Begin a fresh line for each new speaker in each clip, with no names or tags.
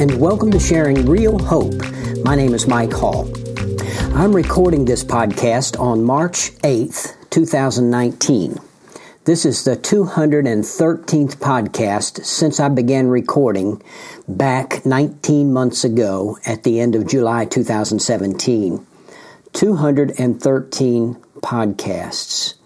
and welcome to Sharing Real Hope. My name is Mike Hall. I'm recording this podcast on March 8th, 2019. This is the 213th podcast since I began recording back 19 months ago at the end of July 2017. 213 podcasts.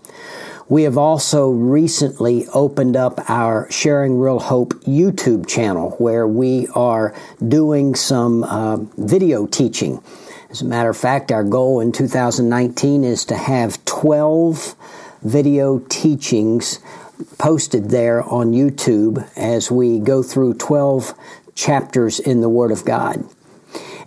We have also recently opened up our Sharing Real Hope YouTube channel where we are doing some uh, video teaching. As a matter of fact, our goal in 2019 is to have 12 video teachings posted there on YouTube as we go through 12 chapters in the Word of God.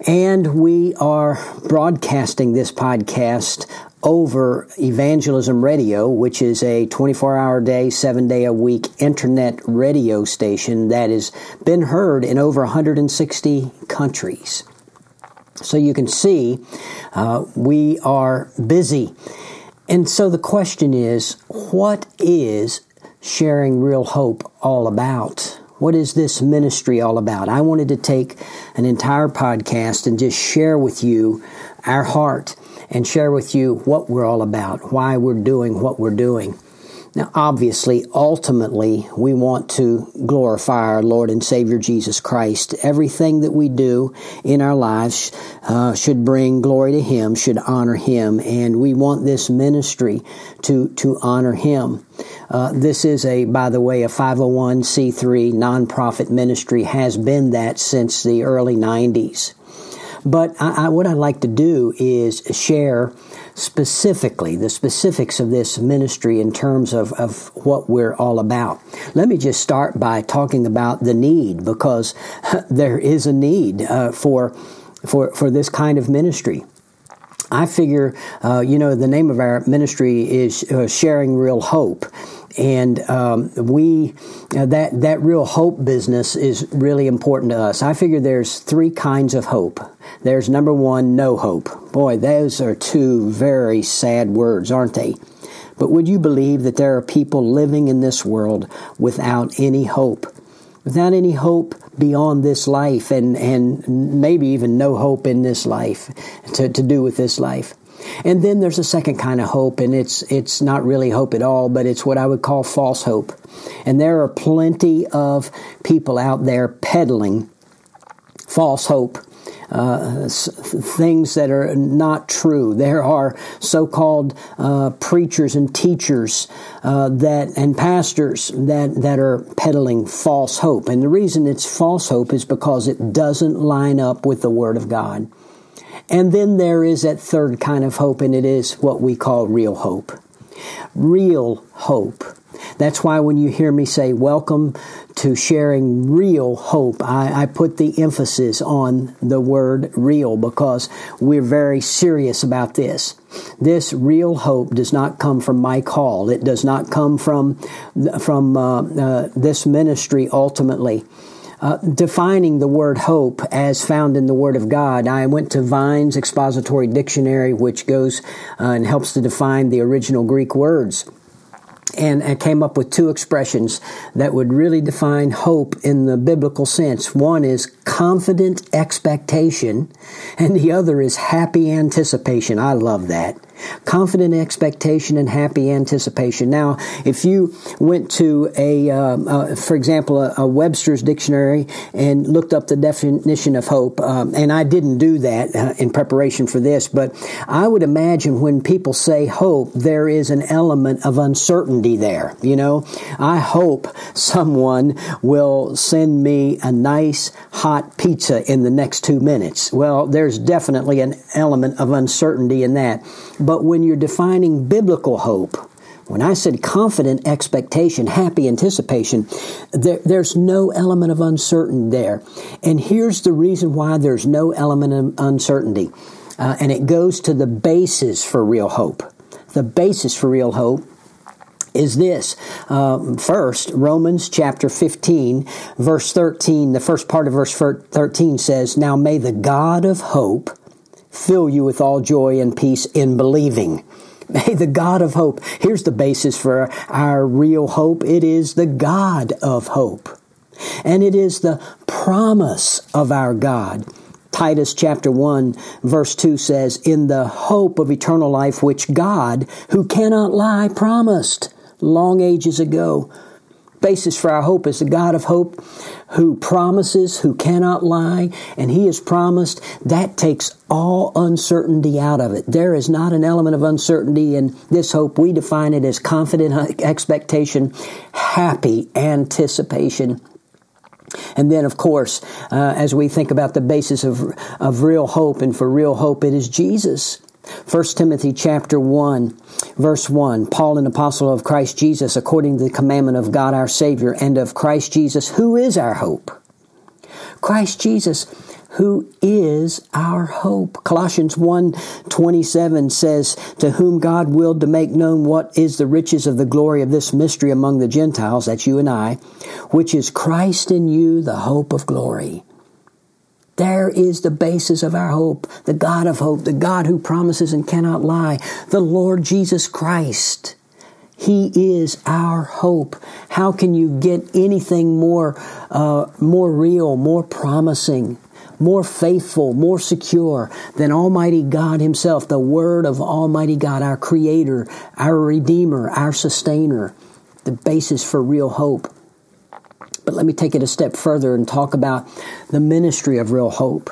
And we are broadcasting this podcast over Evangelism Radio, which is a 24 hour day, seven day a week internet radio station that has been heard in over 160 countries. So you can see uh, we are busy. And so the question is what is sharing real hope all about? What is this ministry all about? I wanted to take an entire podcast and just share with you our heart and share with you what we're all about, why we're doing what we're doing. Now, obviously, ultimately, we want to glorify our Lord and Savior Jesus Christ. Everything that we do in our lives uh, should bring glory to Him, should honor Him, and we want this ministry to, to honor Him. Uh, this is a, by the way, a 501c3 nonprofit ministry, has been that since the early 90s. But I, I, what I'd like to do is share specifically the specifics of this ministry in terms of, of what we're all about. Let me just start by talking about the need because there is a need uh, for, for, for this kind of ministry. I figure, uh, you know, the name of our ministry is uh, Sharing Real Hope and um, we uh, that that real hope business is really important to us. I figure there's three kinds of hope. There's number one, no hope. Boy, those are two very sad words, aren't they? But would you believe that there are people living in this world without any hope? Without any hope beyond this life and, and maybe even no hope in this life to, to do with this life. And then there's a second kind of hope, and it's it's not really hope at all, but it's what I would call false hope. And there are plenty of people out there peddling false hope. Uh, things that are not true. There are so-called uh, preachers and teachers uh, that and pastors that that are peddling false hope, and the reason it's false hope is because it doesn't line up with the Word of God. And then there is that third kind of hope, and it is what we call real hope. Real hope. That's why when you hear me say, Welcome to sharing real hope, I, I, put the emphasis on the word real because we're very serious about this. This real hope does not come from Mike Hall. It does not come from, from uh, uh, this ministry ultimately. Uh, defining the word hope as found in the Word of God, I went to Vine's Expository Dictionary, which goes uh, and helps to define the original Greek words. And came up with two expressions that would really define hope in the biblical sense. One is confident expectation, and the other is happy anticipation. I love that confident expectation and happy anticipation. Now, if you went to a, um, uh, for example, a, a, Webster's dictionary and looked up the definition of hope, um, and I didn't do that uh, in preparation for this, but I would imagine when people say hope, there is an element of uncertainty there. You know, I hope someone will send me a nice hot pizza in the next two minutes. Well, there's definitely an element of uncertainty in that. But when you're defining biblical hope, when I said confident expectation, happy anticipation, there, there's no element of uncertainty there. And here's the reason why there's no element of uncertainty. Uh, and it goes to the basis for real hope. The basis for real hope is this. Um, first, Romans chapter 15, verse 13, the first part of verse 13 says, Now may the God of hope fill you with all joy and peace in believing. May the God of hope, here's the basis for our real hope. It is the God of hope. And it is the promise of our God. Titus chapter 1 verse 2 says, In the hope of eternal life which God, who cannot lie, promised long ages ago basis for our hope is the God of hope who promises, who cannot lie, and He has promised. That takes all uncertainty out of it. There is not an element of uncertainty in this hope. We define it as confident expectation, happy anticipation. And then, of course, uh, as we think about the basis of, of real hope, and for real hope, it is Jesus. 1 Timothy chapter 1 verse 1 Paul an apostle of Christ Jesus according to the commandment of God our savior and of Christ Jesus who is our hope. Christ Jesus who is our hope. Colossians 1:27 says to whom God willed to make known what is the riches of the glory of this mystery among the Gentiles that's you and I which is Christ in you the hope of glory there is the basis of our hope, the God of hope, the God who promises and cannot lie, the Lord Jesus Christ. He is our hope. How can you get anything more, uh, more real, more promising, more faithful, more secure than Almighty God Himself, the Word of Almighty God, our Creator, our Redeemer, our Sustainer, the basis for real hope. But let me take it a step further and talk about the ministry of real hope.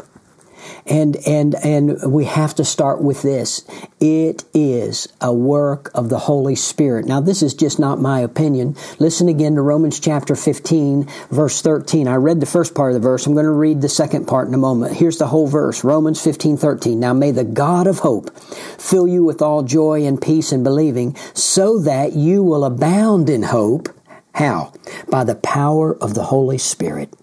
And, and, and we have to start with this. It is a work of the Holy Spirit. Now, this is just not my opinion. Listen again to Romans chapter 15, verse 13. I read the first part of the verse. I'm going to read the second part in a moment. Here's the whole verse. Romans 15, 13. Now may the God of hope fill you with all joy and peace in believing so that you will abound in hope how? By the power of the Holy Spirit.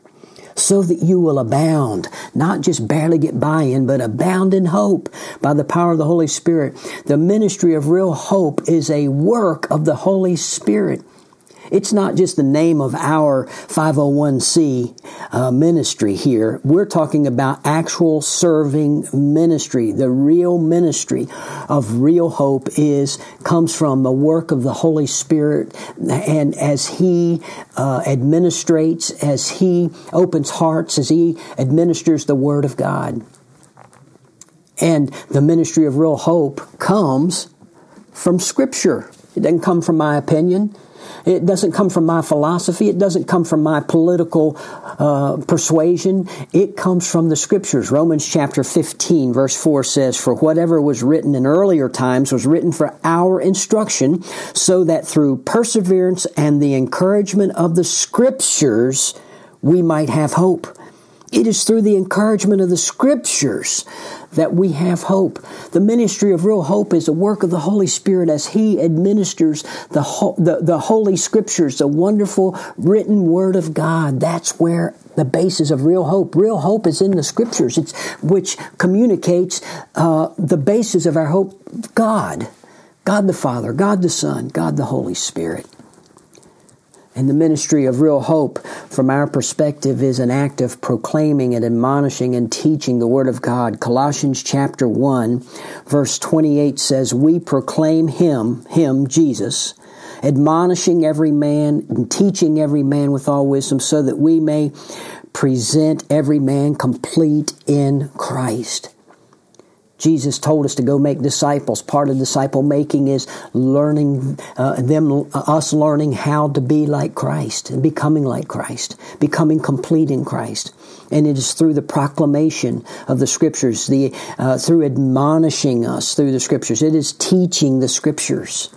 So that you will abound, not just barely get by in, but abound in hope by the power of the Holy Spirit. The ministry of real hope is a work of the Holy Spirit. It's not just the name of our 501c uh, ministry here. We're talking about actual serving ministry. The real ministry of real hope is comes from the work of the Holy Spirit, and as He uh, administrates, as He opens hearts, as He administers the Word of God. And the ministry of real hope comes from Scripture. It doesn't come from my opinion. It doesn't come from my philosophy. It doesn't come from my political uh, persuasion. It comes from the scriptures. Romans chapter 15, verse 4 says, For whatever was written in earlier times was written for our instruction, so that through perseverance and the encouragement of the scriptures, we might have hope. It is through the encouragement of the scriptures that we have hope. The ministry of real hope is a work of the Holy Spirit as He administers the, the, the Holy Scriptures, the wonderful written Word of God. That's where the basis of real hope. Real hope is in the Scriptures, it's, which communicates uh, the basis of our hope God. God the Father, God the Son, God the Holy Spirit. And the ministry of real hope, from our perspective, is an act of proclaiming and admonishing and teaching the Word of God. Colossians chapter 1, verse 28 says, We proclaim Him, Him, Jesus, admonishing every man and teaching every man with all wisdom, so that we may present every man complete in Christ. Jesus told us to go make disciples. Part of disciple making is learning uh, them, uh, us learning how to be like Christ and becoming like Christ, becoming complete in Christ. And it is through the proclamation of the Scriptures, the uh, through admonishing us through the Scriptures. It is teaching the Scriptures.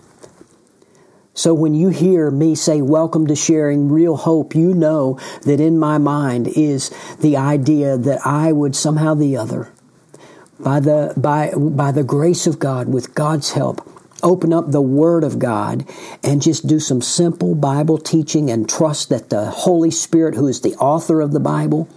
So when you hear me say, Welcome to sharing real hope, you know that in my mind is the idea that I would somehow the other by the, by, by the grace of God, with God's help, open up the Word of God and just do some simple Bible teaching and trust that the Holy Spirit, who is the author of the Bible,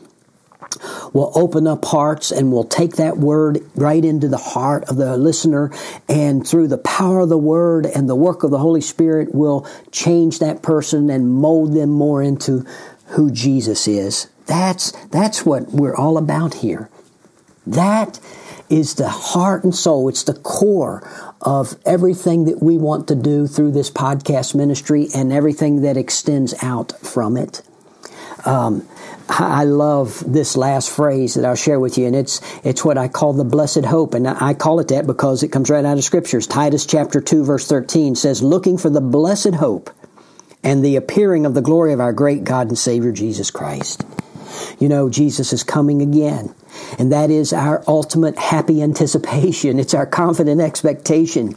will open up hearts and will take that word right into the heart of the listener and through the power of the word and the work of the Holy Spirit will change that person and mold them more into who Jesus is. That's that's what we're all about here. That is the heart and soul. It's the core of everything that we want to do through this podcast ministry and everything that extends out from it. Um, I love this last phrase that I'll share with you, and it's it's what I call the blessed hope, and I call it that because it comes right out of Scriptures. Titus chapter two verse thirteen says, "Looking for the blessed hope and the appearing of the glory of our great God and Savior Jesus Christ." You know, Jesus is coming again. And that is our ultimate happy anticipation. It's our confident expectation.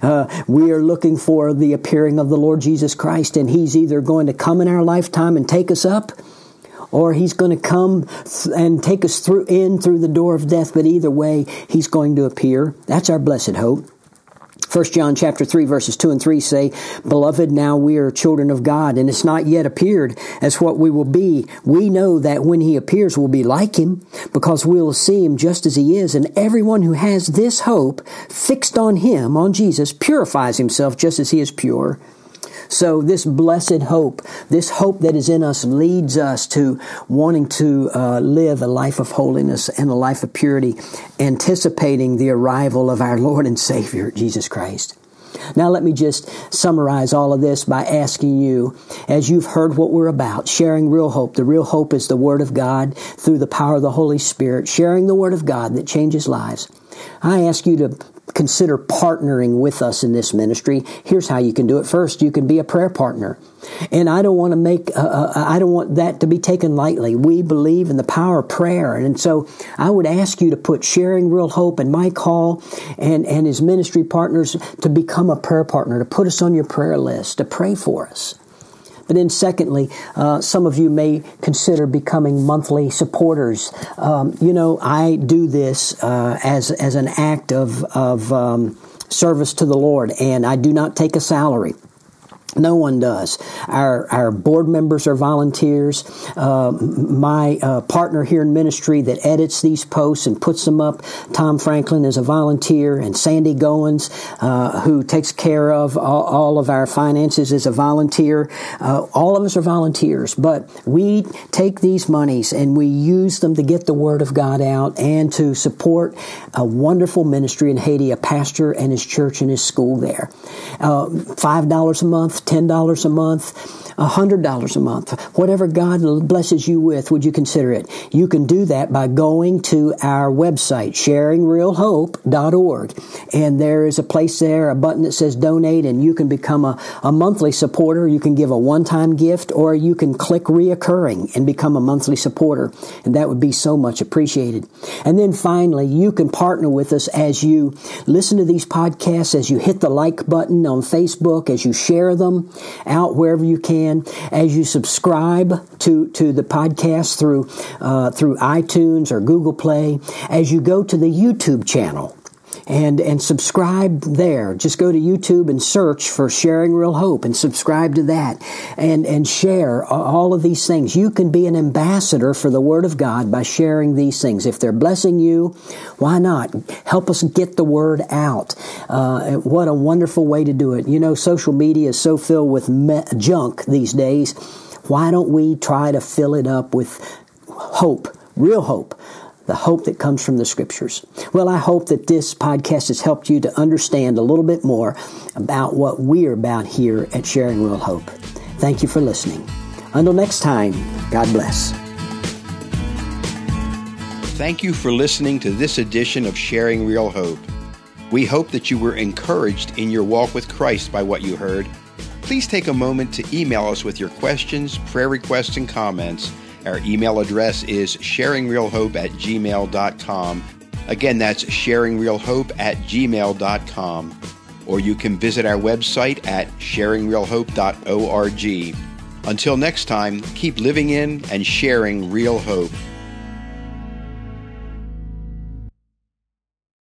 Uh, we are looking for the appearing of the Lord Jesus Christ, and He's either going to come in our lifetime and take us up, or He's going to come and take us through in through the door of death. But either way, He's going to appear. That's our blessed hope. 1 John chapter 3 verses 2 and 3 say, Beloved, now we are children of God, and it's not yet appeared as what we will be. We know that when he appears, we'll be like him, because we'll see him just as he is. And everyone who has this hope fixed on him, on Jesus, purifies himself just as he is pure. So, this blessed hope, this hope that is in us, leads us to wanting to uh, live a life of holiness and a life of purity, anticipating the arrival of our Lord and Savior, Jesus Christ. Now, let me just summarize all of this by asking you, as you've heard what we're about, sharing real hope. The real hope is the Word of God through the power of the Holy Spirit, sharing the Word of God that changes lives. I ask you to consider partnering with us in this ministry, here's how you can do it. First, you can be a prayer partner. And I don't want to make, uh, uh, I don't want that to be taken lightly. We believe in the power of prayer. And so I would ask you to put Sharing Real Hope and Mike Hall and, and his ministry partners to become a prayer partner, to put us on your prayer list, to pray for us. But then, secondly, uh, some of you may consider becoming monthly supporters. Um, you know, I do this uh, as as an act of of um, service to the Lord, and I do not take a salary. No one does. Our our board members are volunteers. Uh, my uh, partner here in ministry that edits these posts and puts them up, Tom Franklin, is a volunteer, and Sandy Goins, uh, who takes care of all, all, of our finances, is a volunteer. Uh, all of us are volunteers, but we take these monies and we use them to get the word of God out and to support a wonderful ministry in Haiti, a pastor and his church and his school there. Uh, five dollars a month $10 a month, $100 a month, whatever God blesses you with, would you consider it? You can do that by going to our website, sharingrealhope.org. And there is a place there, a button that says donate, and you can become a, a monthly supporter. You can give a one time gift, or you can click reoccurring and become a monthly supporter. And that would be so much appreciated. And then finally, you can partner with us as you listen to these podcasts, as you hit the like button on Facebook, as you share them them out wherever you can. As you subscribe to, to the podcast through, uh, through iTunes or Google Play, as you go to the YouTube channel, and and subscribe there. Just go to YouTube and search for Sharing Real Hope and subscribe to that and and share all of these things. You can be an ambassador for the Word of God by sharing these things. If they're blessing you, why not help us get the word out? Uh, what a wonderful way to do it. You know, social media is so filled with me- junk these days. Why don't we try to fill it up with hope, real hope? The hope that comes from the scriptures. Well, I hope that this podcast has helped you to understand a little bit more about what we're about here at Sharing Real Hope. Thank you for listening. Until next time, God bless.
Thank you for listening to this edition of Sharing Real Hope. We hope that you were encouraged in your walk with Christ by what you heard. Please take a moment to email us with your questions, prayer requests, and comments our email address is sharingrealhope at gmail.com. Again, that's sharingrealhope at gmail.com. Or you can visit our website at sharingrealhope.org. Until next time, keep living in and sharing real hope.